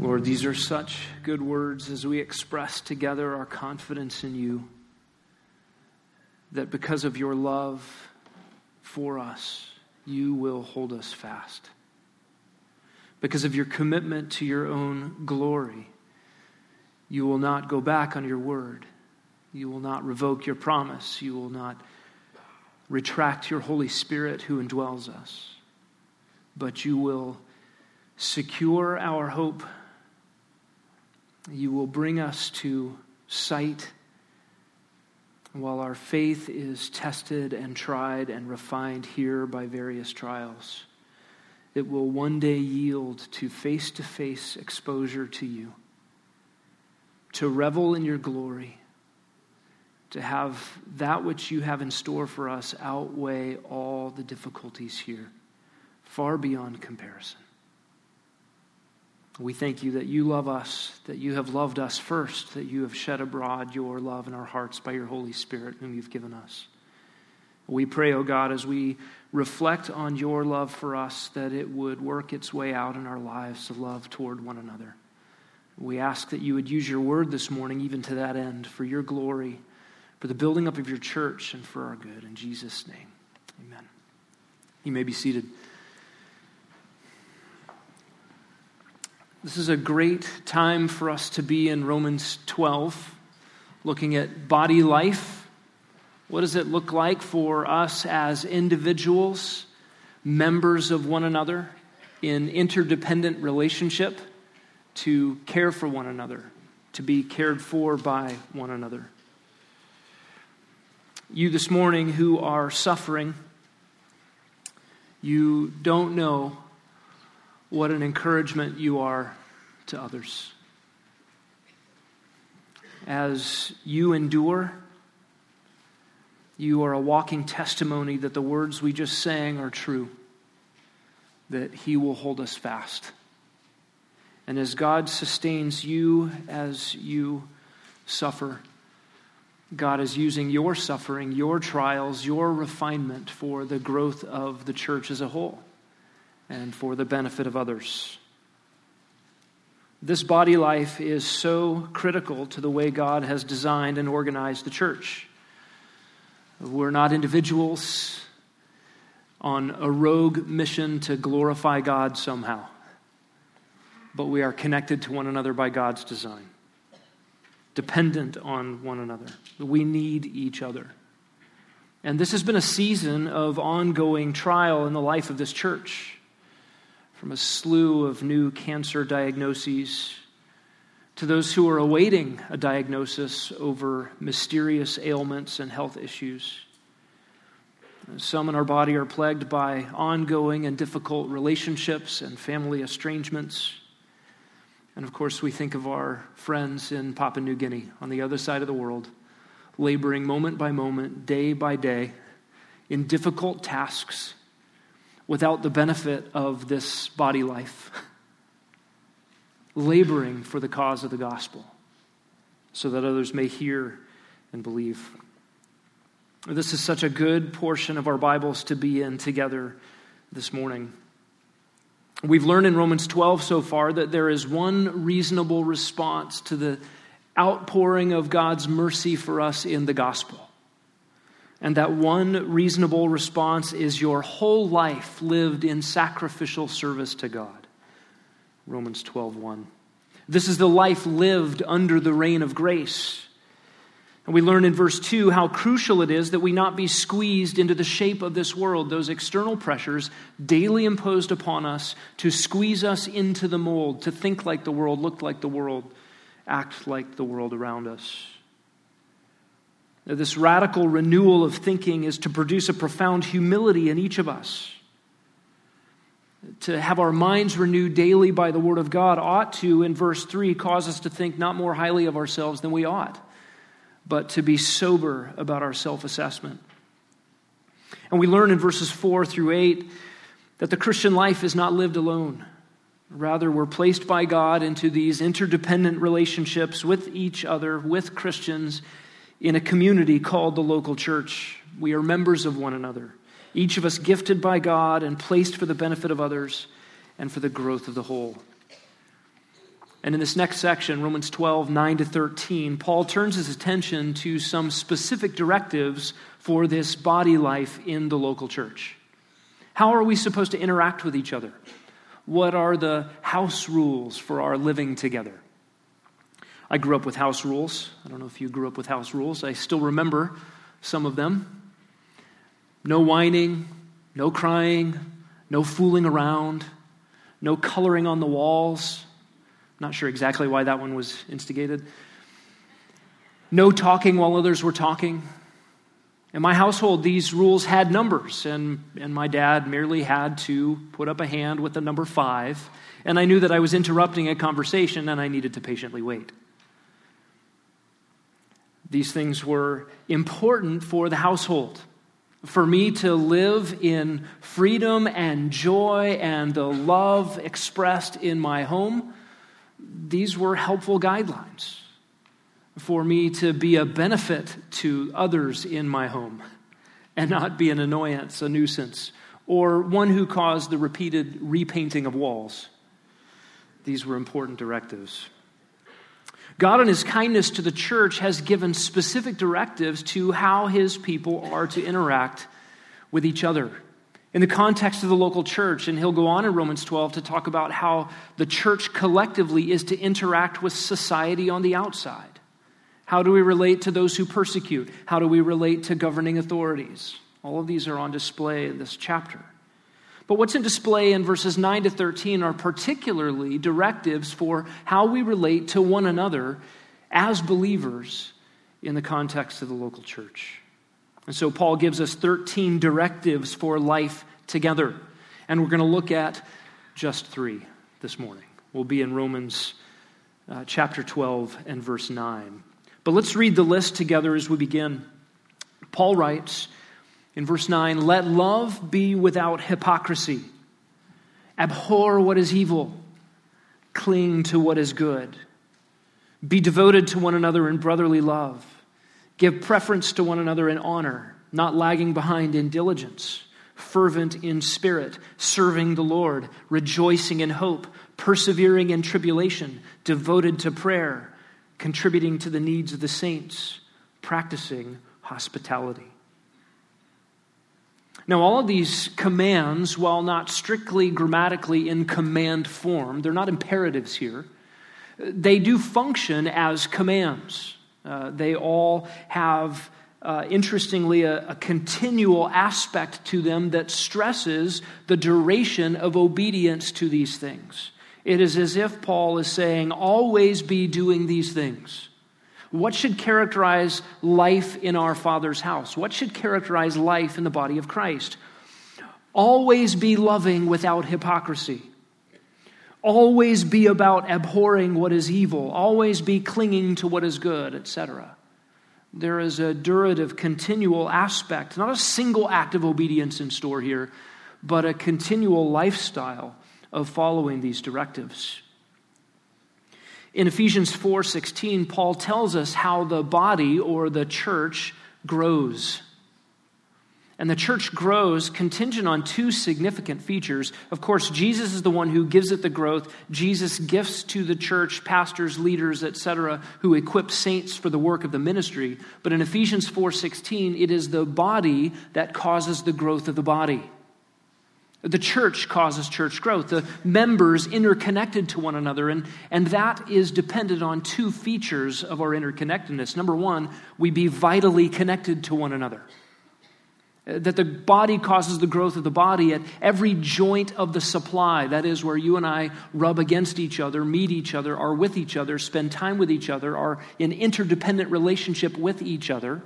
Lord, these are such good words as we express together our confidence in you that because of your love for us, you will hold us fast. Because of your commitment to your own glory, you will not go back on your word. You will not revoke your promise. You will not retract your Holy Spirit who indwells us. But you will secure our hope. You will bring us to sight while our faith is tested and tried and refined here by various trials. It will one day yield to face to face exposure to you, to revel in your glory, to have that which you have in store for us outweigh all the difficulties here, far beyond comparison. We thank you that you love us, that you have loved us first, that you have shed abroad your love in our hearts by your Holy Spirit, whom you've given us. We pray, O oh God, as we reflect on your love for us, that it would work its way out in our lives of love toward one another. We ask that you would use your word this morning, even to that end, for your glory, for the building up of your church, and for our good. In Jesus' name, amen. You may be seated. This is a great time for us to be in Romans 12, looking at body life. What does it look like for us as individuals, members of one another, in interdependent relationship to care for one another, to be cared for by one another? You this morning who are suffering, you don't know what an encouragement you are to others. As you endure, you are a walking testimony that the words we just sang are true, that He will hold us fast. And as God sustains you as you suffer, God is using your suffering, your trials, your refinement for the growth of the church as a whole and for the benefit of others. This body life is so critical to the way God has designed and organized the church. We're not individuals on a rogue mission to glorify God somehow, but we are connected to one another by God's design, dependent on one another. We need each other. And this has been a season of ongoing trial in the life of this church from a slew of new cancer diagnoses to those who are awaiting a diagnosis over mysterious ailments and health issues. Some in our body are plagued by ongoing and difficult relationships and family estrangements. And of course, we think of our friends in Papua New Guinea on the other side of the world, laboring moment by moment, day by day, in difficult tasks without the benefit of this body life, laboring for the cause of the gospel so that others may hear and believe. This is such a good portion of our Bibles to be in together this morning. We've learned in Romans 12 so far that there is one reasonable response to the outpouring of God's mercy for us in the gospel. And that one reasonable response is your whole life lived in sacrificial service to God. Romans 12:1. This is the life lived under the reign of grace. And we learn in verse 2 how crucial it is that we not be squeezed into the shape of this world, those external pressures daily imposed upon us to squeeze us into the mold, to think like the world, look like the world, act like the world around us. This radical renewal of thinking is to produce a profound humility in each of us. To have our minds renewed daily by the Word of God ought to, in verse 3, cause us to think not more highly of ourselves than we ought, but to be sober about our self assessment. And we learn in verses 4 through 8 that the Christian life is not lived alone. Rather, we're placed by God into these interdependent relationships with each other, with Christians in a community called the local church. We are members of one another, each of us gifted by God and placed for the benefit of others and for the growth of the whole. And in this next section, Romans 12, 9 to 13, Paul turns his attention to some specific directives for this body life in the local church. How are we supposed to interact with each other? What are the house rules for our living together? I grew up with house rules. I don't know if you grew up with house rules. I still remember some of them. No whining, no crying, no fooling around, no coloring on the walls. Not sure exactly why that one was instigated. No talking while others were talking. In my household, these rules had numbers, and, and my dad merely had to put up a hand with the number five, and I knew that I was interrupting a conversation and I needed to patiently wait. These things were important for the household. For me to live in freedom and joy and the love expressed in my home, these were helpful guidelines for me to be a benefit to others in my home and not be an annoyance, a nuisance, or one who caused the repeated repainting of walls. These were important directives. God, in His kindness to the church, has given specific directives to how His people are to interact with each other in the context of the local church. And he'll go on in Romans 12 to talk about how the church collectively is to interact with society on the outside. How do we relate to those who persecute? How do we relate to governing authorities? All of these are on display in this chapter. But what's in display in verses 9 to 13 are particularly directives for how we relate to one another as believers in the context of the local church. And so Paul gives us 13 directives for life together. And we're going to look at just three this morning. We'll be in Romans uh, chapter 12 and verse 9. But let's read the list together as we begin. Paul writes in verse 9 Let love be without hypocrisy, abhor what is evil, cling to what is good, be devoted to one another in brotherly love. Give preference to one another in honor, not lagging behind in diligence, fervent in spirit, serving the Lord, rejoicing in hope, persevering in tribulation, devoted to prayer, contributing to the needs of the saints, practicing hospitality. Now, all of these commands, while not strictly grammatically in command form, they're not imperatives here, they do function as commands. Uh, they all have, uh, interestingly, a, a continual aspect to them that stresses the duration of obedience to these things. It is as if Paul is saying, always be doing these things. What should characterize life in our Father's house? What should characterize life in the body of Christ? Always be loving without hypocrisy. Always be about abhorring what is evil. Always be clinging to what is good, etc. There is a durative, continual aspect, not a single act of obedience in store here, but a continual lifestyle of following these directives. In Ephesians 4:16, Paul tells us how the body or the church grows. And the church grows contingent on two significant features. Of course, Jesus is the one who gives it the growth. Jesus gifts to the church pastors, leaders, etc., who equip saints for the work of the ministry. But in Ephesians 4:16, it is the body that causes the growth of the body. The church causes church growth. The members interconnected to one another, and, and that is dependent on two features of our interconnectedness. Number one, we be vitally connected to one another that the body causes the growth of the body at every joint of the supply. That is, where you and I rub against each other, meet each other, are with each other, spend time with each other, are in interdependent relationship with each other.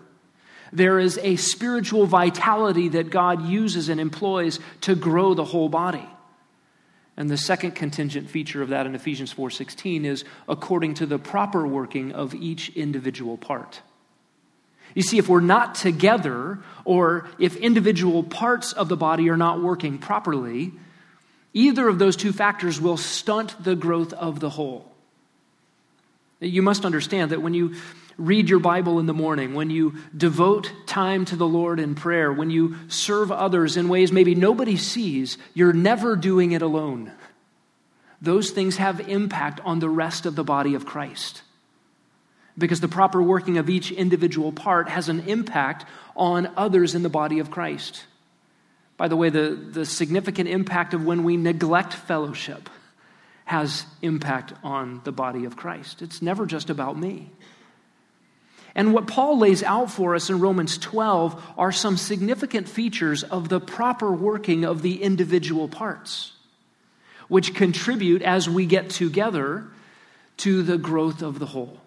There is a spiritual vitality that God uses and employs to grow the whole body. And the second contingent feature of that in Ephesians 4:16 is according to the proper working of each individual part. You see, if we're not together, or if individual parts of the body are not working properly, either of those two factors will stunt the growth of the whole. You must understand that when you read your Bible in the morning, when you devote time to the Lord in prayer, when you serve others in ways maybe nobody sees, you're never doing it alone. those things have impact on the rest of the body of Christ. Because the proper working of each individual part has an impact on others in the body of Christ. By the way, the, the significant impact of when we neglect fellowship has impact on the body of Christ. It's never just about me. And what Paul lays out for us in Romans 12 are some significant features of the proper working of the individual parts, which contribute as we get together to the growth of the whole.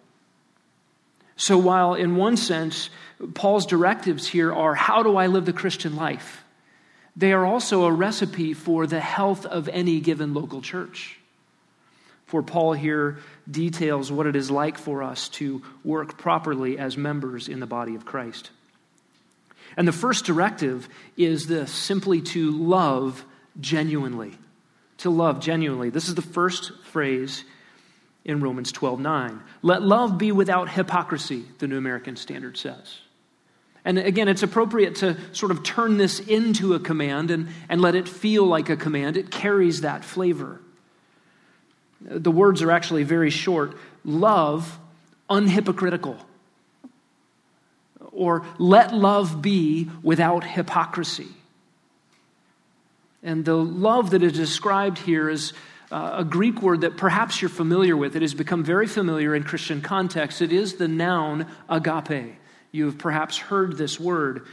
So, while in one sense, Paul's directives here are how do I live the Christian life? They are also a recipe for the health of any given local church. For Paul here details what it is like for us to work properly as members in the body of Christ. And the first directive is this simply to love genuinely. To love genuinely. This is the first phrase in Romans 12 9. Let love be without hypocrisy, the New American Standard says. And again, it's appropriate to sort of turn this into a command and, and let it feel like a command. It carries that flavor. The words are actually very short love unhypocritical, or let love be without hypocrisy. And the love that is described here is uh, a Greek word that perhaps you're familiar with. It has become very familiar in Christian context. It is the noun agape. You have perhaps heard this word.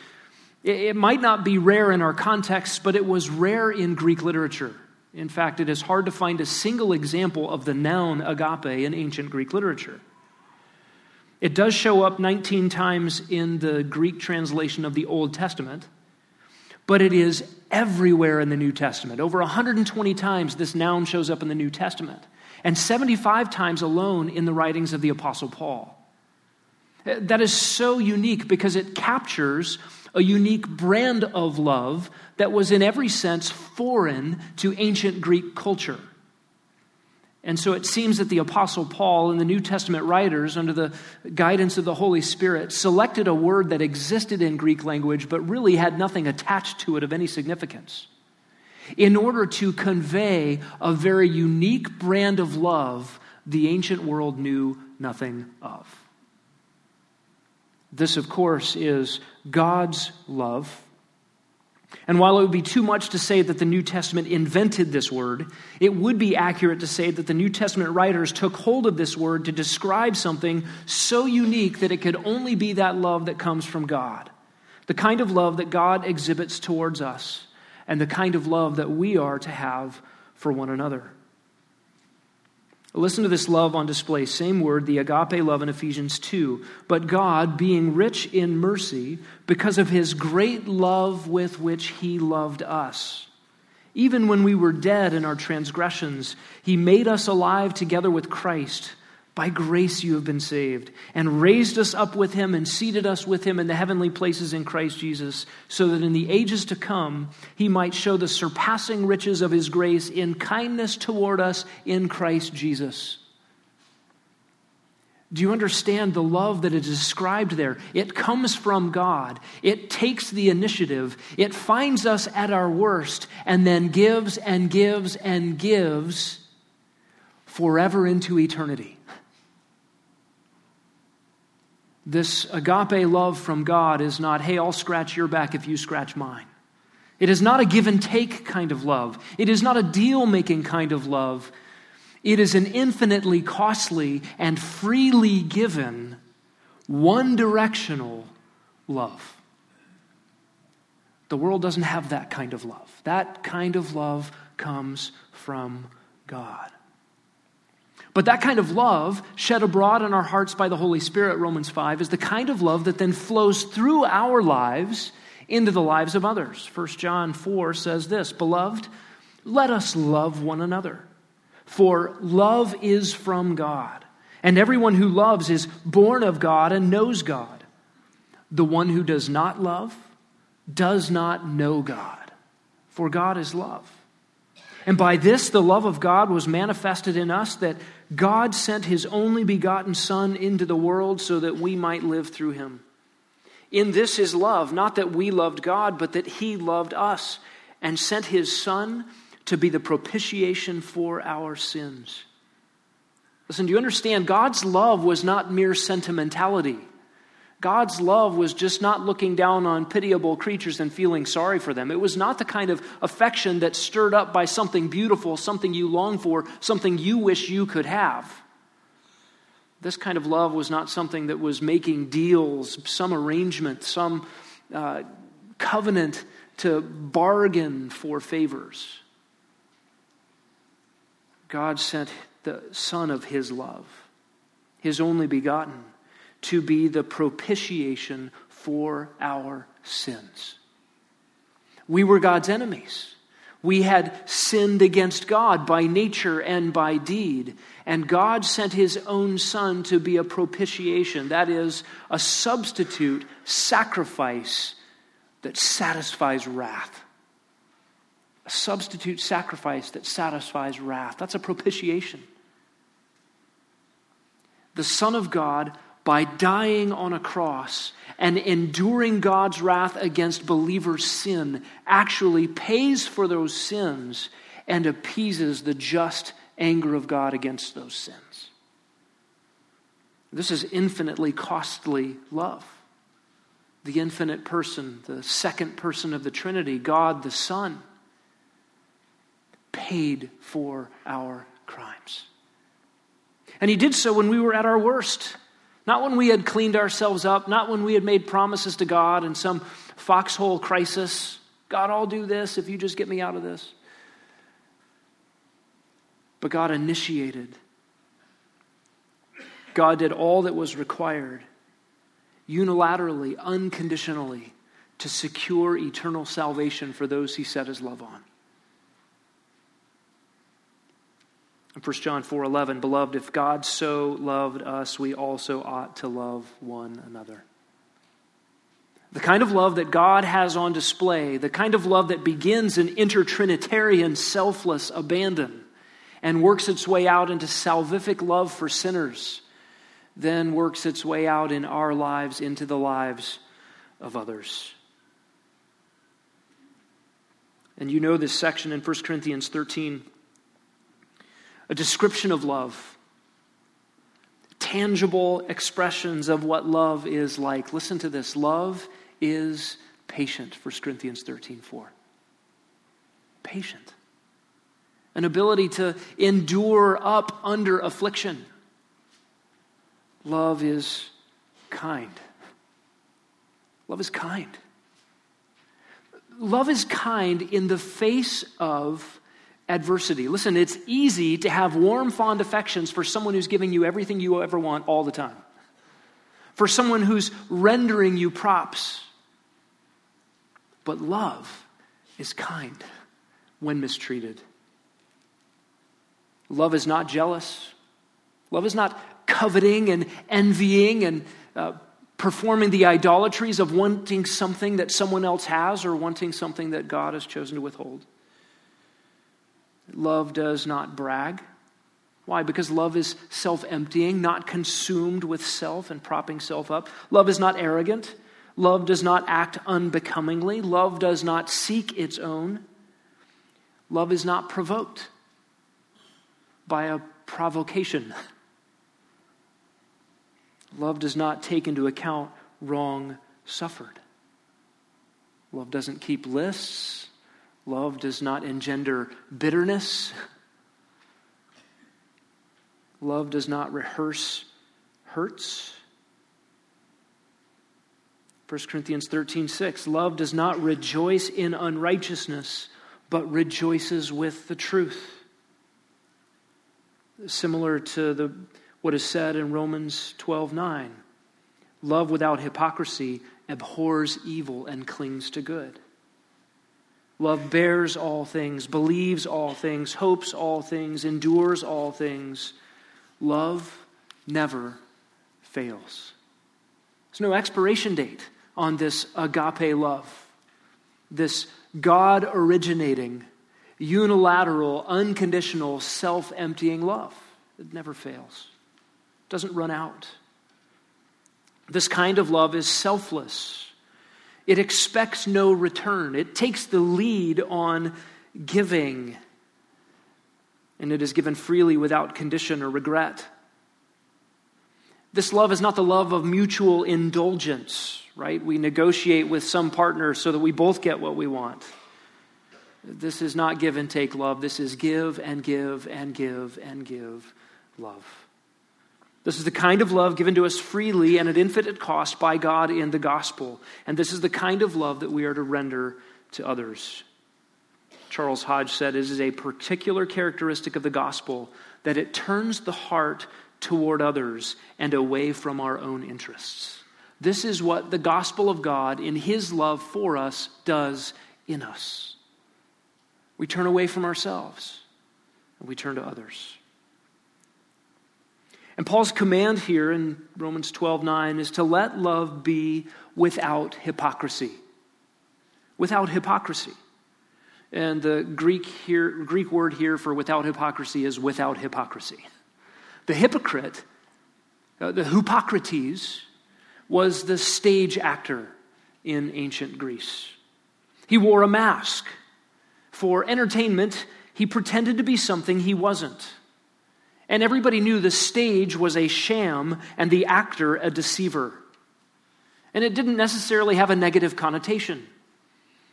It, it might not be rare in our context, but it was rare in Greek literature. In fact, it is hard to find a single example of the noun agape in ancient Greek literature. It does show up 19 times in the Greek translation of the Old Testament, but it is everywhere in the New Testament. Over 120 times this noun shows up in the New Testament, and 75 times alone in the writings of the Apostle Paul. That is so unique because it captures a unique brand of love that was, in every sense, foreign to ancient Greek culture. And so it seems that the Apostle Paul and the New Testament writers, under the guidance of the Holy Spirit, selected a word that existed in Greek language but really had nothing attached to it of any significance in order to convey a very unique brand of love the ancient world knew nothing of. This, of course, is God's love. And while it would be too much to say that the New Testament invented this word, it would be accurate to say that the New Testament writers took hold of this word to describe something so unique that it could only be that love that comes from God. The kind of love that God exhibits towards us, and the kind of love that we are to have for one another. Listen to this love on display. Same word, the agape love in Ephesians 2. But God, being rich in mercy, because of his great love with which he loved us. Even when we were dead in our transgressions, he made us alive together with Christ. By grace you have been saved, and raised us up with him and seated us with him in the heavenly places in Christ Jesus, so that in the ages to come he might show the surpassing riches of his grace in kindness toward us in Christ Jesus. Do you understand the love that is described there? It comes from God. It takes the initiative. It finds us at our worst and then gives and gives and gives forever into eternity. This agape love from God is not, hey, I'll scratch your back if you scratch mine. It is not a give and take kind of love. It is not a deal making kind of love. It is an infinitely costly and freely given, one directional love. The world doesn't have that kind of love. That kind of love comes from God. But that kind of love, shed abroad in our hearts by the Holy Spirit, Romans 5, is the kind of love that then flows through our lives into the lives of others. 1 John 4 says this Beloved, let us love one another, for love is from God. And everyone who loves is born of God and knows God. The one who does not love does not know God, for God is love. And by this, the love of God was manifested in us that God sent his only begotten Son into the world so that we might live through him. In this is love, not that we loved God, but that he loved us and sent his Son to be the propitiation for our sins. Listen, do you understand? God's love was not mere sentimentality. God's love was just not looking down on pitiable creatures and feeling sorry for them. It was not the kind of affection that's stirred up by something beautiful, something you long for, something you wish you could have. This kind of love was not something that was making deals, some arrangement, some uh, covenant to bargain for favors. God sent the Son of His love, His only begotten to be the propitiation for our sins. We were God's enemies. We had sinned against God by nature and by deed. And God sent his own Son to be a propitiation, that is, a substitute sacrifice that satisfies wrath. A substitute sacrifice that satisfies wrath. That's a propitiation. The Son of God by dying on a cross and enduring God's wrath against believers' sin, actually pays for those sins and appeases the just anger of God against those sins. This is infinitely costly love. The infinite person, the second person of the Trinity, God the Son, paid for our crimes. And he did so when we were at our worst. Not when we had cleaned ourselves up, not when we had made promises to God in some foxhole crisis. God, I'll do this if you just get me out of this. But God initiated. God did all that was required unilaterally, unconditionally, to secure eternal salvation for those he set his love on. 1 John 4:11 Beloved if God so loved us we also ought to love one another. The kind of love that God has on display, the kind of love that begins in intertrinitarian selfless abandon and works its way out into salvific love for sinners, then works its way out in our lives into the lives of others. And you know this section in 1 Corinthians 13 a description of love, tangible expressions of what love is like. Listen to this love is patient, 1 Corinthians 13 4. Patient. An ability to endure up under affliction. Love is kind. Love is kind. Love is kind in the face of adversity. Listen, it's easy to have warm, fond affections for someone who's giving you everything you ever want all the time, for someone who's rendering you props. But love is kind when mistreated. Love is not jealous. Love is not coveting and envying and uh, performing the idolatries of wanting something that someone else has or wanting something that God has chosen to withhold. Love does not brag. Why? Because love is self emptying, not consumed with self and propping self up. Love is not arrogant. Love does not act unbecomingly. Love does not seek its own. Love is not provoked by a provocation. Love does not take into account wrong suffered. Love doesn't keep lists. Love does not engender bitterness. Love does not rehearse hurts. 1 Corinthians 13, 6. Love does not rejoice in unrighteousness, but rejoices with the truth. Similar to the, what is said in Romans 12, 9. Love without hypocrisy abhors evil and clings to good. Love bears all things, believes all things, hopes all things, endures all things. Love never fails. There's no expiration date on this agape love, this God originating, unilateral, unconditional, self emptying love. It never fails, it doesn't run out. This kind of love is selfless. It expects no return. It takes the lead on giving. and it is given freely without condition or regret. This love is not the love of mutual indulgence, right? We negotiate with some partner so that we both get what we want. This is not give and take love. This is give and give and give and give love. This is the kind of love given to us freely and at infinite cost by God in the gospel. And this is the kind of love that we are to render to others. Charles Hodge said it is a particular characteristic of the gospel that it turns the heart toward others and away from our own interests. This is what the gospel of God, in his love for us, does in us. We turn away from ourselves and we turn to others. And Paul's command here in Romans 12 9 is to let love be without hypocrisy. Without hypocrisy. And the Greek, here, Greek word here for without hypocrisy is without hypocrisy. The hypocrite, uh, the hypokrites, was the stage actor in ancient Greece. He wore a mask. For entertainment, he pretended to be something he wasn't. And everybody knew the stage was a sham and the actor a deceiver. And it didn't necessarily have a negative connotation.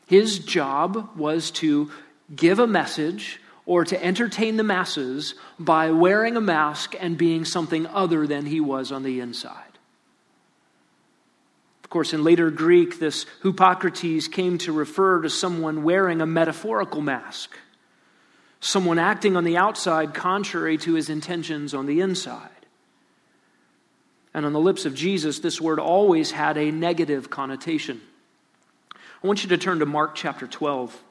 His job was to give a message or to entertain the masses by wearing a mask and being something other than he was on the inside. Of course, in later Greek, this hypokrites came to refer to someone wearing a metaphorical mask someone acting on the outside contrary to his intentions on the inside. And on the lips of Jesus, this word always had a negative connotation. I want you to turn to Mark chapter 12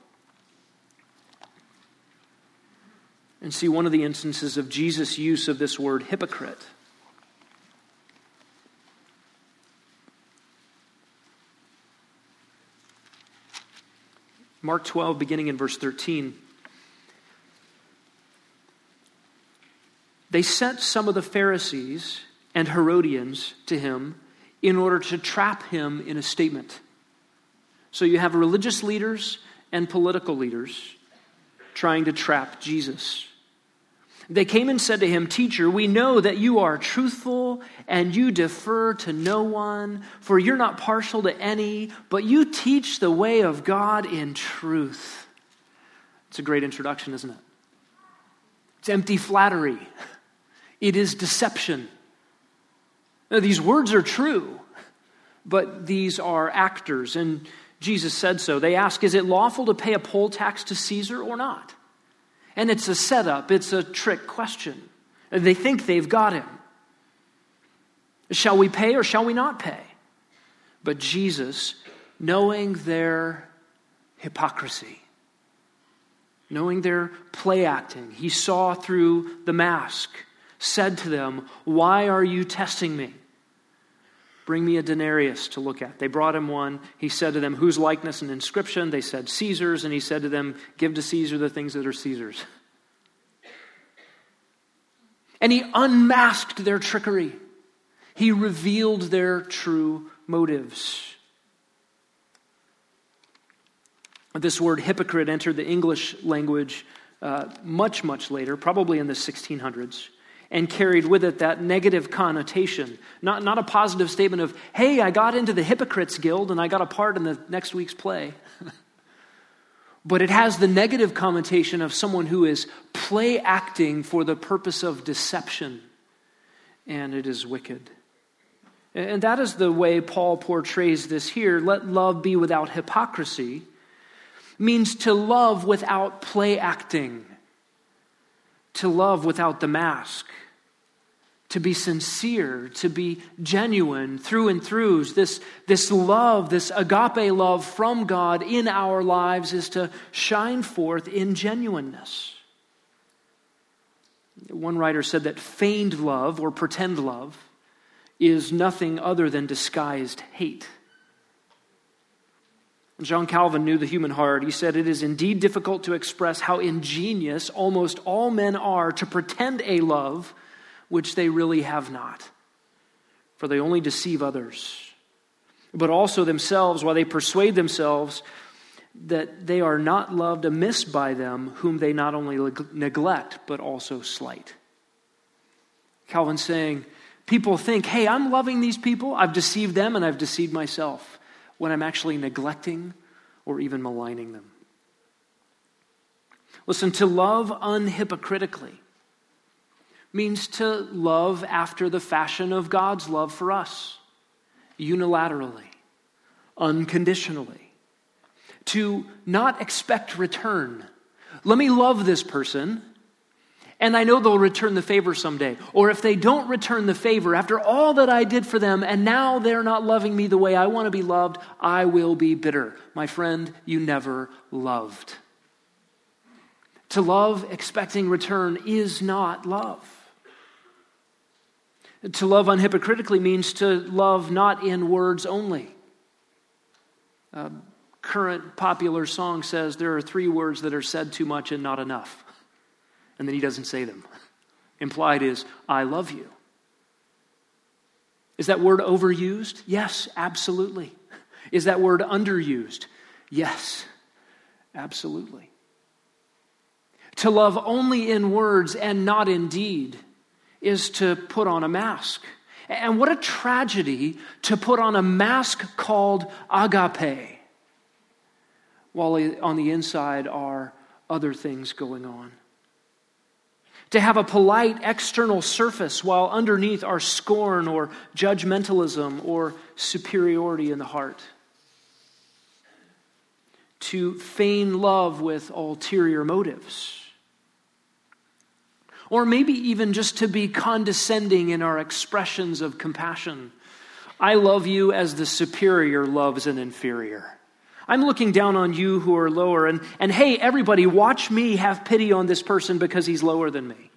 and see one of the instances of Jesus' use of this word hypocrite. Mark 12, beginning in verse 13. They sent some of the Pharisees and Herodians to him in order to trap him in a statement. So you have religious leaders and political leaders trying to trap Jesus. They came and said to him, Teacher, we know that you are truthful and you defer to no one, for you're not partial to any, but you teach the way of God in truth. It's a great introduction, isn't it? It's empty flattery. It is deception. Now, these words are true, but these are actors, and Jesus said so. They ask, Is it lawful to pay a poll tax to Caesar or not? And it's a setup, it's a trick question. They think they've got him. Shall we pay or shall we not pay? But Jesus, knowing their hypocrisy, knowing their play acting, he saw through the mask said to them, Why are you testing me? Bring me a denarius to look at. They brought him one. He said to them, Whose likeness and inscription? They said, Caesar's. And he said to them, Give to Caesar the things that are Caesar's. And he unmasked their trickery, he revealed their true motives. This word hypocrite entered the English language uh, much, much later, probably in the 1600s and carried with it that negative connotation. Not, not a positive statement of, hey, I got into the Hypocrites Guild and I got a part in the next week's play. but it has the negative connotation of someone who is play acting for the purpose of deception, and it is wicked. And that is the way Paul portrays this here. Let love be without hypocrisy means to love without play acting to love without the mask, to be sincere, to be genuine through and through. This, this love, this agape love from God in our lives is to shine forth in genuineness. One writer said that feigned love or pretend love is nothing other than disguised hate. John Calvin knew the human heart. He said, It is indeed difficult to express how ingenious almost all men are to pretend a love which they really have not, for they only deceive others. But also themselves, while they persuade themselves that they are not loved amiss by them whom they not only neglect, but also slight. Calvin's saying, people think, hey, I'm loving these people, I've deceived them, and I've deceived myself, when I'm actually neglecting or even maligning them. Listen, to love unhypocritically means to love after the fashion of God's love for us, unilaterally, unconditionally. To not expect return. Let me love this person, and I know they'll return the favor someday. Or if they don't return the favor, after all that I did for them, and now they're not loving me the way I want to be loved, I will be bitter. My friend, you never loved. To love expecting return is not love. To love unhypocritically means to love not in words only. A current popular song says there are three words that are said too much and not enough. And then he doesn't say them. Implied is, I love you. Is that word overused? Yes, absolutely. Is that word underused? Yes, absolutely. To love only in words and not in deed is to put on a mask. And what a tragedy to put on a mask called agape, while on the inside are other things going on. To have a polite external surface while underneath are scorn or judgmentalism or superiority in the heart. To feign love with ulterior motives or maybe even just to be condescending in our expressions of compassion. I love you as the superior loves an inferior. I'm looking down on you who are lower, and, and hey, everybody, watch me have pity on this person because he's lower than me.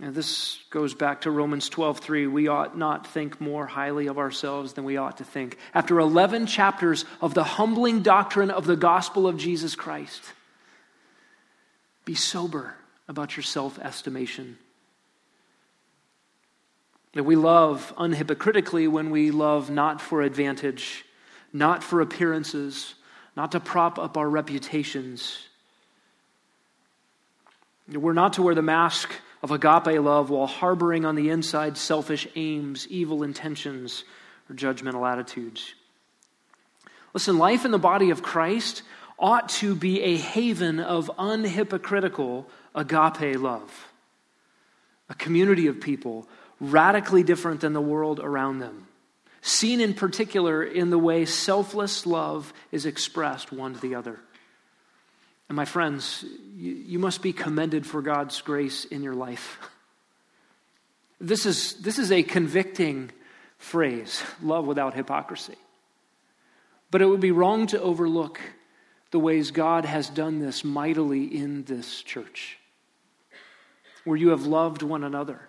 And this goes back to Romans 12:3. We ought not think more highly of ourselves than we ought to think. After 11 chapters of the humbling doctrine of the gospel of Jesus Christ, be sober about your self estimation. That we love unhypocritically when we love not for advantage, not for appearances, not to prop up our reputations. We're not to wear the mask of agape love while harboring on the inside selfish aims, evil intentions, or judgmental attitudes. Listen, life in the body of Christ ought to be a haven of unhypocritical agape love. A community of people radically different than the world around them. Seen in particular in the way selfless love is expressed one to the other. And my friends, you, you must be commended for God's grace in your life. This is, this is a convicting phrase love without hypocrisy. But it would be wrong to overlook the ways God has done this mightily in this church, where you have loved one another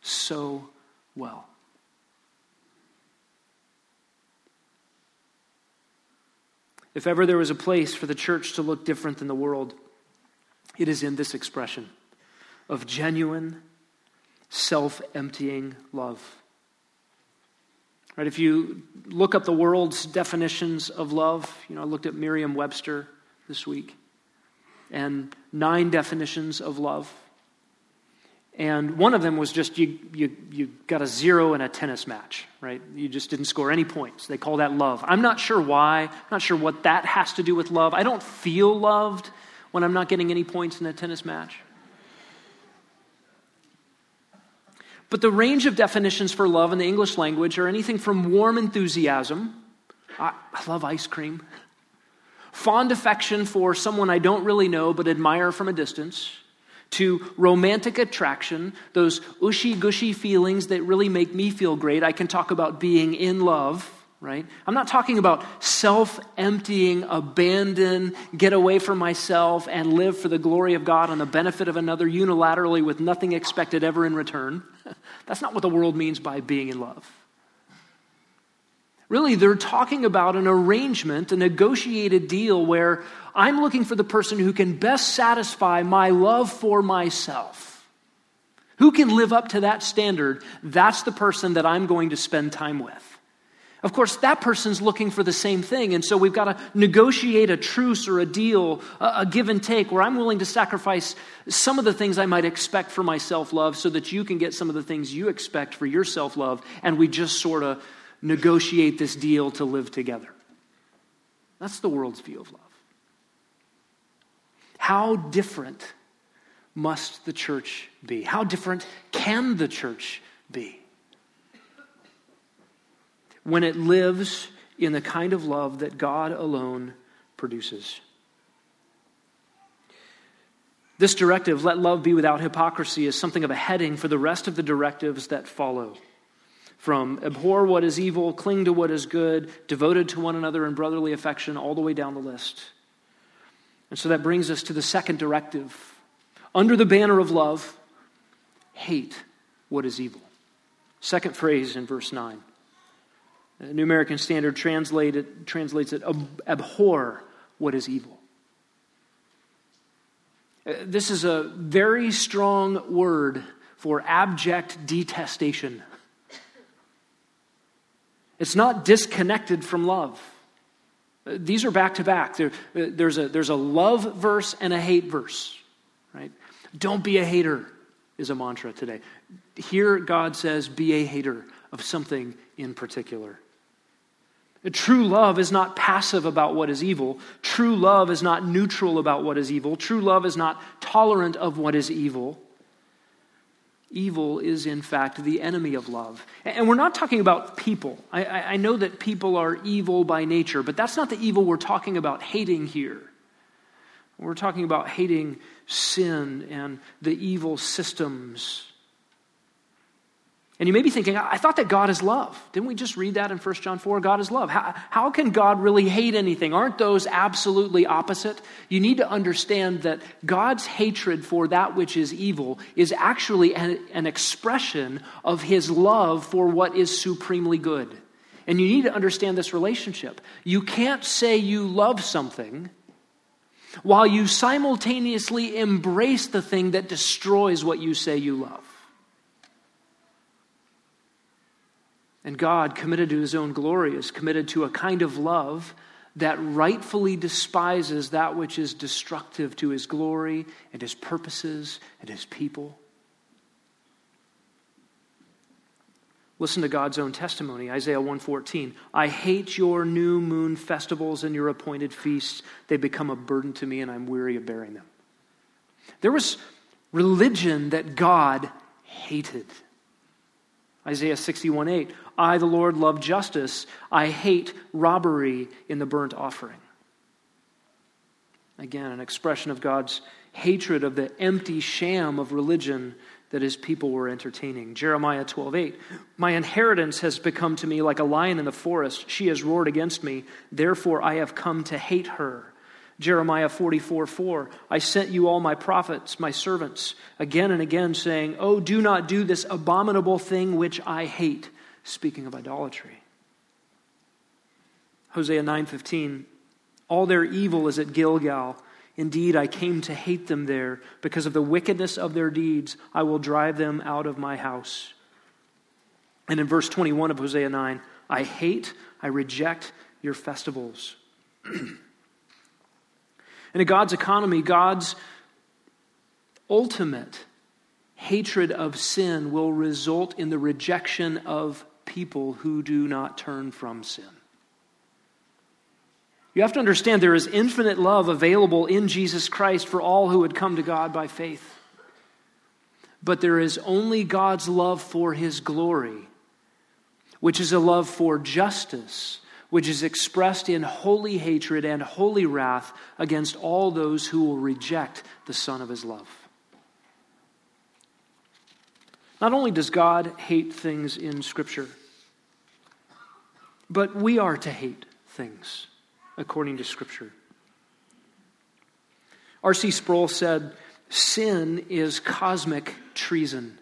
so well. If ever there was a place for the church to look different than the world, it is in this expression of genuine, self emptying love. Right, if you look up the world's definitions of love, you know, I looked at Merriam Webster this week, and nine definitions of love. And one of them was just you, you, you got a zero in a tennis match, right? You just didn't score any points. They call that love. I'm not sure why. I'm not sure what that has to do with love. I don't feel loved when I'm not getting any points in a tennis match. But the range of definitions for love in the English language are anything from warm enthusiasm, I, I love ice cream, fond affection for someone I don't really know but admire from a distance, to romantic attraction, those ushy gushy feelings that really make me feel great. I can talk about being in love right? I'm not talking about self emptying, abandon, get away from myself, and live for the glory of God on the benefit of another unilaterally with nothing expected ever in return. That's not what the world means by being in love. Really, they're talking about an arrangement, a negotiated deal where I'm looking for the person who can best satisfy my love for myself. Who can live up to that standard? That's the person that I'm going to spend time with. Of course, that person's looking for the same thing. And so we've got to negotiate a truce or a deal, a, give and take, where I'm willing to sacrifice some of the things I might expect for my self love so that you can get some of the things you expect for your self love. And we just sort of negotiate this deal to live together. That's the world's view of love. How different must the church be? How different can the church be? when it lives in the kind of love that God alone produces. This directive, let love be without hypocrisy, is something of a heading for the rest of the directives that follow. From abhor what is evil, cling to what is good, devoted to one another in brotherly affection, all the way down the list. And so that brings us to the second directive. Under the banner of love, hate what is evil. Second phrase in verse 9. The New American Standard translated, translates it abhor what is evil. Uh, this is a very strong word for abject detestation. It's not disconnected from love. Uh, these are back to back. Uh, there's, a, there's a love verse and a hate verse, right? Don't be a hater is a mantra today. Here, God says, be a hater of something in particular. True love is not passive about what is evil. True love is not neutral about what is evil. True love is not tolerant of what is evil. Evil is, in fact, the enemy of love. And we're not talking about people. I, I, know that people are evil by nature, but that's not the evil we're talking about hating here. We're talking about hating sin and the evil systems and you may be thinking, I thought that God is love. Didn't we just read that in 1 John 4? God is love. How, how can God really hate anything? Aren't those absolutely opposite? You need to understand that God's hatred for that which is evil is actually an, an expression of his love for what is supremely good. And you need to understand this relationship. You can't say you love something while you simultaneously embrace the thing that destroys what you say you love. And God, committed to his own glory, is committed to a kind of love that rightfully despises that which is destructive to his glory and his purposes and his people. Listen to God's own testimony, Isaiah 114. I hate your new moon festivals and your appointed feasts. They become a burden to me and I'm weary of bearing them. There was religion that God hated. Isaiah 61 8. I, the Lord, love justice. I hate robbery in the burnt offering. Again, an expression of God's hatred of the empty sham of religion that his people were entertaining. Jeremiah 12, 8. My inheritance has become to me like a lion in the forest. She has roared against me. Therefore, I have come to hate her. Jeremiah 44 4. I sent you all my prophets, my servants, again and again, saying, Oh, do not do this abominable thing which I hate. Speaking of idolatry. Hosea 9:15 All their evil is at Gilgal. Indeed, I came to hate them there. Because of the wickedness of their deeds, I will drive them out of my house. And in verse 21 of Hosea 9, I hate, I reject your festivals. And in God's economy, God's ultimate hatred of sin will result in the rejection of people who do not turn from sin. You have to understand there is infinite love available in Jesus Christ for all who would come to God by faith. But there is only God's love for his glory, which is a love for justice which is expressed in holy hatred and holy wrath against all those who will reject the Son of His love. Not only does God hate things in Scripture, but we are to hate things according to Scripture. R.C. Sproul said, Sin is cosmic treason.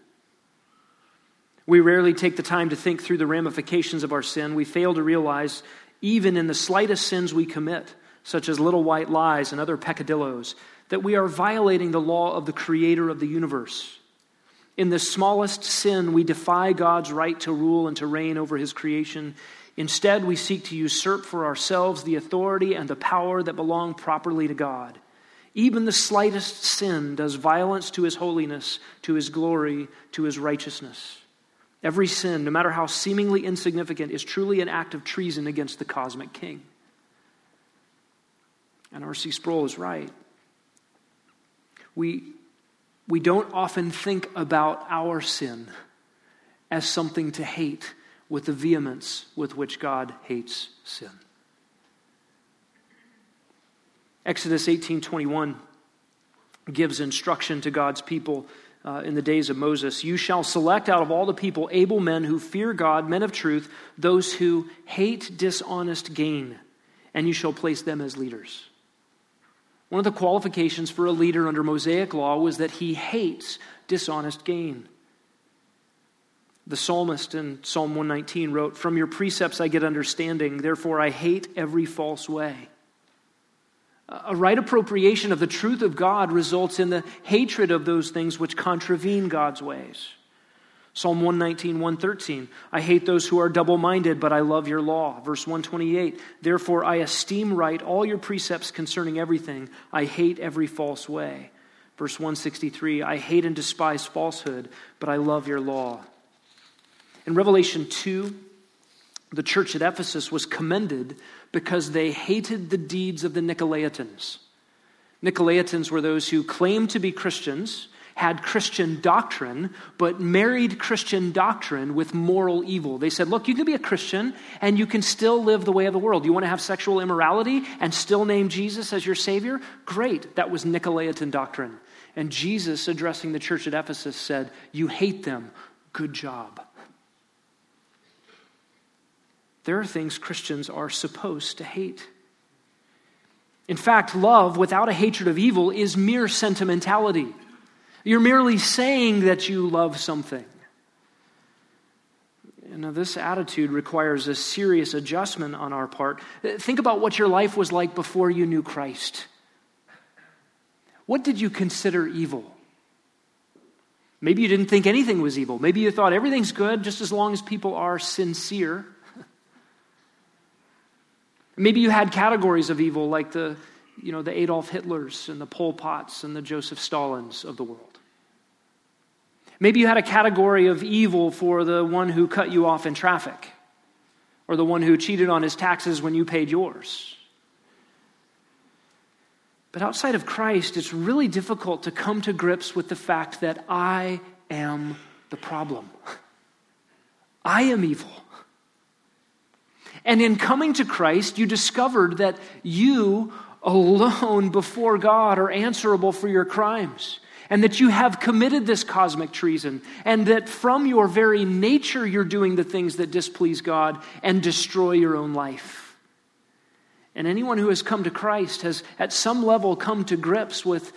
We rarely take the time to think through the ramifications of our sin. We fail to realize, even in the slightest sins we commit, such as little white lies and other peccadillos, that we are violating the law of the creator of the universe. In the smallest sin, we defy God's right to rule and to reign over his creation. Instead, we seek to usurp for ourselves the authority and the power that belong properly to God. Even the slightest sin does violence to his holiness, to his glory, to his righteousness. Every sin, no matter how seemingly insignificant, is truly an act of treason against the cosmic king. And R.C. Sproul is right. We, we don't often think about our sin as something to hate with the vehemence with which God hates sin. Exodus 18:21 gives instruction to God's people uh, in the days of Moses. You shall select out of all the people able men who fear God, men of truth, those who hate dishonest gain, and you shall place them as leaders. One of the qualifications for a leader under Mosaic law was that he hates dishonest gain. The psalmist in Psalm 119 wrote, From your precepts I get understanding, therefore I hate every false way. A right appropriation of the truth of God results in the hatred of those things which contravene God's ways. Psalm 119, 113. I hate those who are double minded, but I love your law. Verse 128. Therefore, I esteem right all your precepts concerning everything. I hate every false way. Verse 163. I hate and despise falsehood, but I love your law. In Revelation 2, the church at Ephesus was commended because they hated the deeds of the Nicolaitans. Nicolaitans were those who claimed to be Christians, had Christian doctrine, but married Christian doctrine with moral evil. They said, Look, you can be a Christian and you can still live the way of the world. You want to have sexual immorality and still name Jesus as your Savior? Great. That was Nicolaitan doctrine. And Jesus, addressing the church at Ephesus, said, You hate them. Good job. There are things Christians are supposed to hate. In fact, love without a hatred of evil is mere sentimentality. You're merely saying that you love something. Know, this attitude requires a serious adjustment on our part. Think about what your life was like before you knew Christ. What did you consider evil? Maybe you didn't think anything was evil. Maybe you thought everything's good just as long as people are sincere. Maybe you had categories of evil like the, you know, the Adolf Hitlers and the Pol Pots and the Joseph Stalins of the world. Maybe you had a category of evil for the one who cut you off in traffic or the one who cheated on his taxes when you paid yours. But outside of Christ, it's really difficult to come to grips with the fact that I am the problem. I am evil. And in coming to Christ, you discovered that you alone before God are answerable for your crimes. And that you have committed this cosmic treason, and that from your very nature you're doing the things that displease God and destroy your own life. And anyone who has come to Christ has, at some level, come to grips with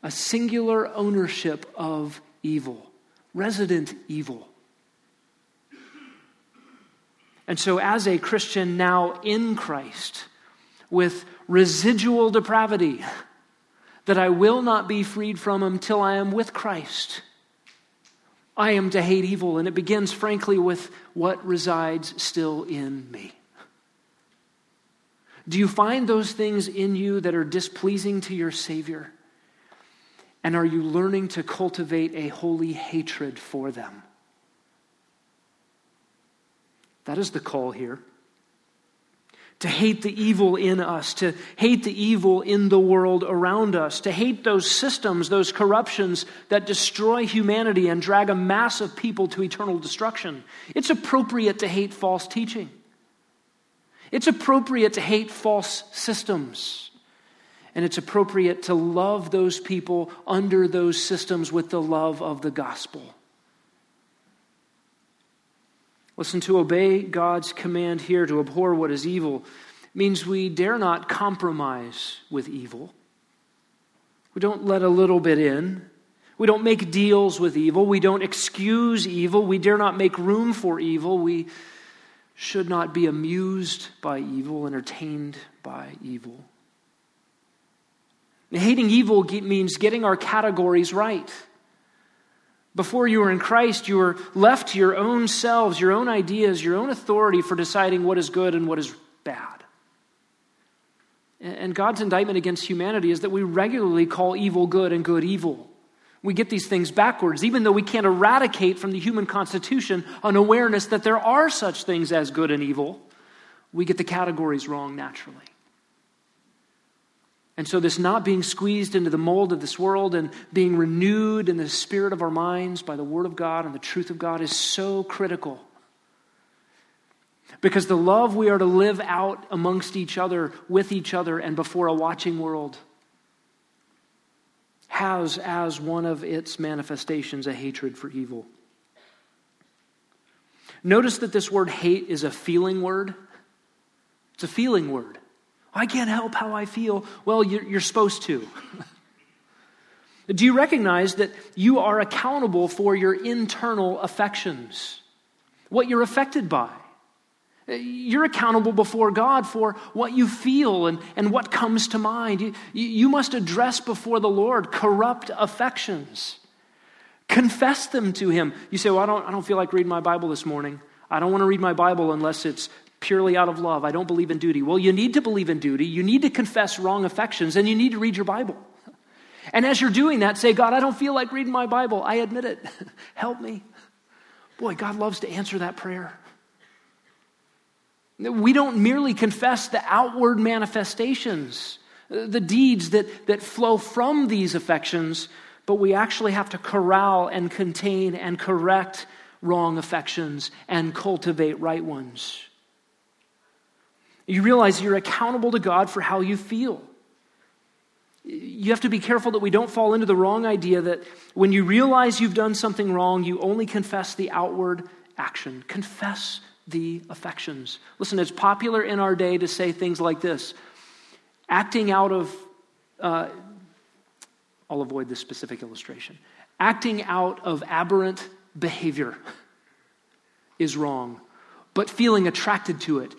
a singular ownership of evil, resident evil. And so, as a Christian now in Christ, with residual depravity that I will not be freed from until I am with Christ, I am to hate evil. And it begins, frankly, with what resides still in me. Do you find those things in you that are displeasing to your Savior? And are you learning to cultivate a holy hatred for them? That is the call here. To hate the evil in us, to hate the evil in the world around us, to hate those systems, those corruptions that destroy humanity and drag a mass of people to eternal destruction. It's appropriate to hate false teaching. It's appropriate to hate false systems. And it's appropriate to love those people under those systems with the love of the gospel. Listen, to obey God's command here to abhor what is evil means we dare not compromise with evil. We don't let a little bit in. We don't make deals with evil. We don't excuse evil. We dare not make room for evil. We should not be amused by evil, entertained by evil. hating evil means getting our categories right. Before you were in Christ, you were left to your own selves, your own ideas, your own authority for deciding what is good and what is bad. And God's indictment against humanity is that we regularly call evil good and good evil. We get these things backwards, even though we can't eradicate from the human constitution an awareness that there are such things as good and evil. We get the categories wrong naturally. And so, this not being squeezed into the mold of this world and being renewed in the spirit of our minds by the Word of God and the truth of God is so critical. Because the love we are to live out amongst each other, with each other, and before a watching world has as one of its manifestations a hatred for evil. Notice that this word hate is a feeling word. It's a feeling word. I can't help how I feel. Well, you're, you're supposed to. Do you recognize that you are accountable for your internal affections? What you're affected by? You're accountable before God for what you feel and, and what comes to mind. You, you must address before the Lord corrupt affections. Confess them to Him. You say, Well, I don't, I don't feel like reading my Bible this morning. I don't want to read my Bible unless it's purely out of love. I don't believe in duty. Well, you need to believe in duty. You need to confess wrong affections, and you need to read your Bible. And as you're doing that, say, God, I don't feel like reading my Bible. I admit it. Help me. Boy, God loves to answer that prayer. We don't merely confess the outward manifestations, the deeds that, that flow from these affections, but we actually have to corral and contain and correct wrong affections and cultivate right ones. You realize you're accountable to God for how you feel. You have to be careful that we don't fall into the wrong idea that when you realize you've done something wrong, you only confess the outward action. Confess the affections. Listen, it's popular in our day to say things like this acting out of, uh, I'll avoid this specific illustration, acting out of aberrant behavior is wrong, but feeling attracted to it,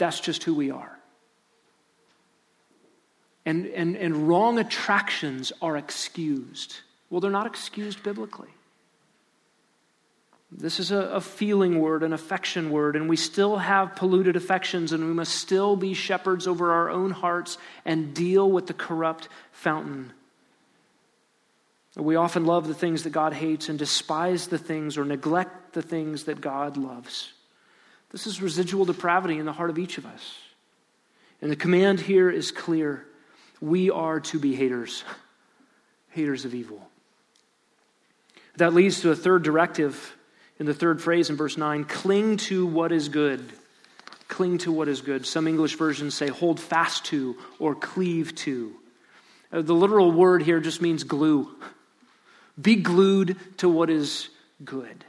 that's just who we are. And, and, and wrong attractions are excused. Well, they're not excused biblically. This is a, a, feeling word, an affection word, and we still have polluted affections, and we must still be shepherds over our own hearts and deal with the corrupt fountain. We often love the things that God hates and despise the things or neglect the things that God loves. This is residual depravity in the heart of each of us. And the command here is clear we are to be haters, haters of evil. That leads to a third directive in the third phrase in verse 9 cling to what is good. Cling to what is good. Some English versions say hold fast to or cleave to. Uh, the literal word here just means glue. Be glued to what is good.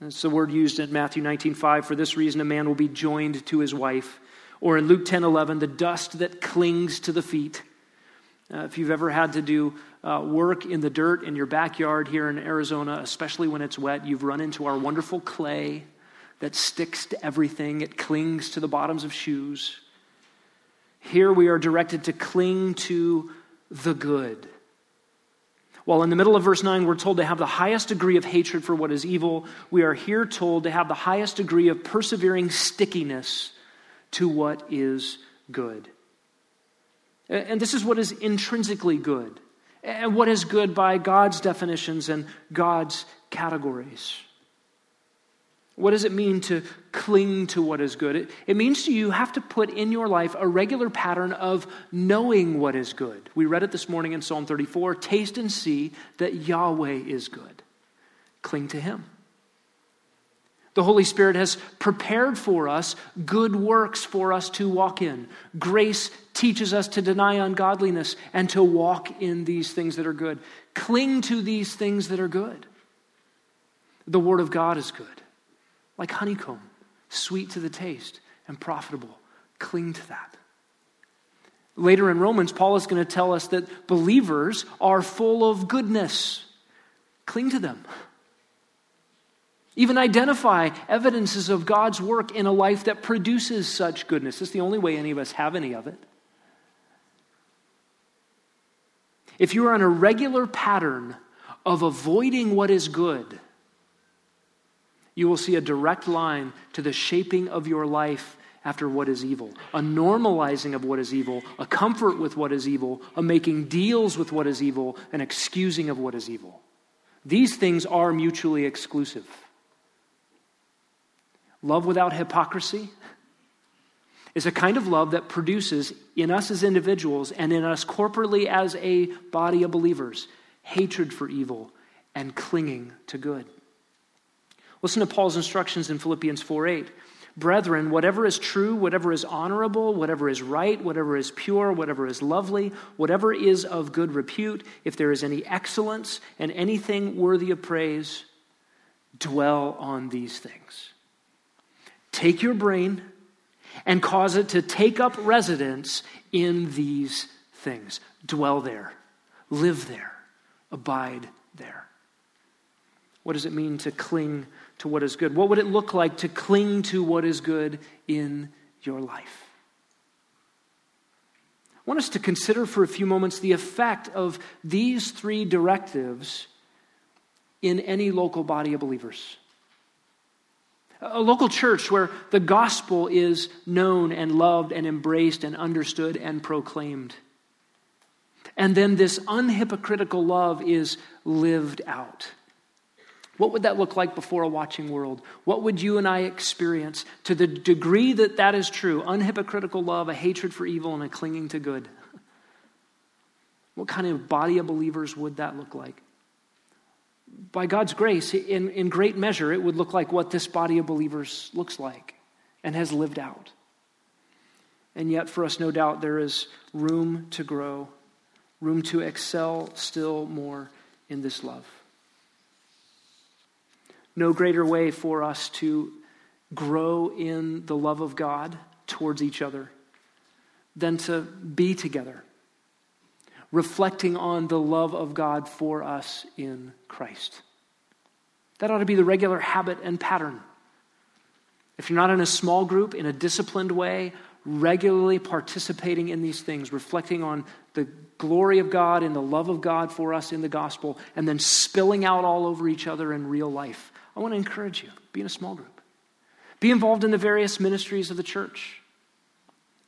That's the word used in Matthew 19:5. For this reason, a man will be joined to his wife. Or in Luke 10:11, the dust that clings to the feet. Uh, if you've ever had to do uh, work in the dirt in your backyard here in Arizona, especially when it's wet, you've run into our wonderful clay that sticks to everything, it clings to the bottoms of shoes. Here we are directed to cling to the good. While in the middle of verse 9, we're told to have the highest degree of hatred for what is evil, we are here told to have the highest degree of persevering stickiness to what is good. And this is what is intrinsically good, and what is good by God's definitions and God's categories. What does it mean to cling to what is good? It, it means to you have to put in your life a regular pattern of knowing what is good. We read it this morning in Psalm 34 taste and see that Yahweh is good. Cling to Him. The Holy Spirit has prepared for us good works for us to walk in. Grace teaches us to deny ungodliness and to walk in these things that are good. Cling to these things that are good. The Word of God is good, like honeycomb, sweet to the taste and profitable. Cling to that. Later in Romans, Paul is going to tell us that believers are full of goodness. Cling to them. Even identify evidences of God's work in a life that produces such goodness. It's the only way any of us have any of it. If you are on a regular pattern of avoiding what is good, you will see a direct line to the shaping of your life after what is evil, a normalizing of what is evil, a comfort with what is evil, a making deals with what is evil, an excusing of what is evil. These things are mutually exclusive. Love without hypocrisy is a kind of love that produces in us as individuals and in us corporately as a body of believers hatred for evil and clinging to good. Listen to Paul's instructions in Philippians 4 8. Brethren, whatever is true, whatever is honorable, whatever is right, whatever is pure, whatever is lovely, whatever is of good repute, if there is any excellence and anything worthy of praise, dwell on these things. Take your brain and cause it to take up residence in these things. Dwell there, live there, abide there. What does it mean to cling to what is good? What would it look like to cling to what is good in your life? I want us to consider for a few moments the effect of these three directives in any local body of believers. A local church where the gospel is known and loved and embraced and understood and proclaimed. And then this unhypocritical love is lived out. What would that look like before a watching world? What would you and I experience to the degree that that is true? Unhypocritical love, a hatred for evil, and a clinging to good. What kind of body of believers would that look like? By God's grace, in, in great measure, it would look like what this body of believers looks like and has lived out. And yet, for us, no doubt, there is room to grow, room to excel still more in this love no greater way for us to grow in the love of God towards each other than to be together, reflecting on the love of God for us in Christ. That ought to be the regular habit and pattern. If you're not in a small group, in a disciplined way, regularly participating in these things, reflecting on the glory of God and the love of God for us in the gospel, and then spilling out all over each other in real life. I want to encourage you be in a small group, be involved in the various ministries of the church.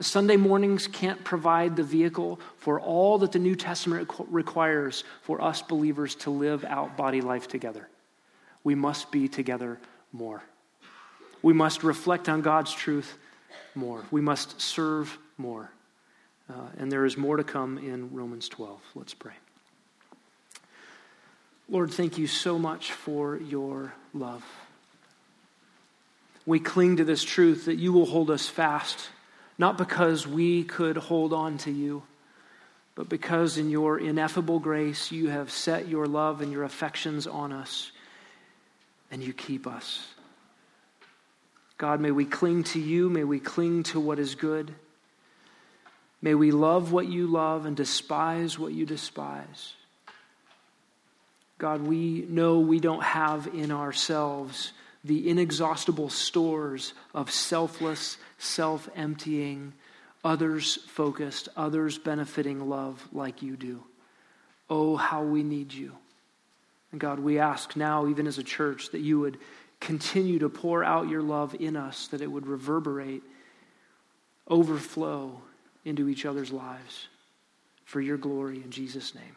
Sunday mornings can't provide the vehicle for all that the New Testament requires for us believers to live out body life together. We must be together more. We must reflect on God's truth more. We must serve more. Uh, and there is more to come in Romans 12. Let's pray. Lord, thank you so much for your love. We cling to this truth that you will hold us fast, not because we could hold on to you, but because in your ineffable grace you have set your love and your affections on us, and you keep us. God, may we cling to you. May we cling to what is good. May we love what you love and despise what you despise. God, we know we don't have in ourselves the inexhaustible stores of selfless, self emptying, others focused, others benefiting love like you do. Oh, how we need you. And God, we ask now, even as a church, that you would continue to pour out your love in us, that it would reverberate, overflow into each other's lives for your glory in Jesus' name.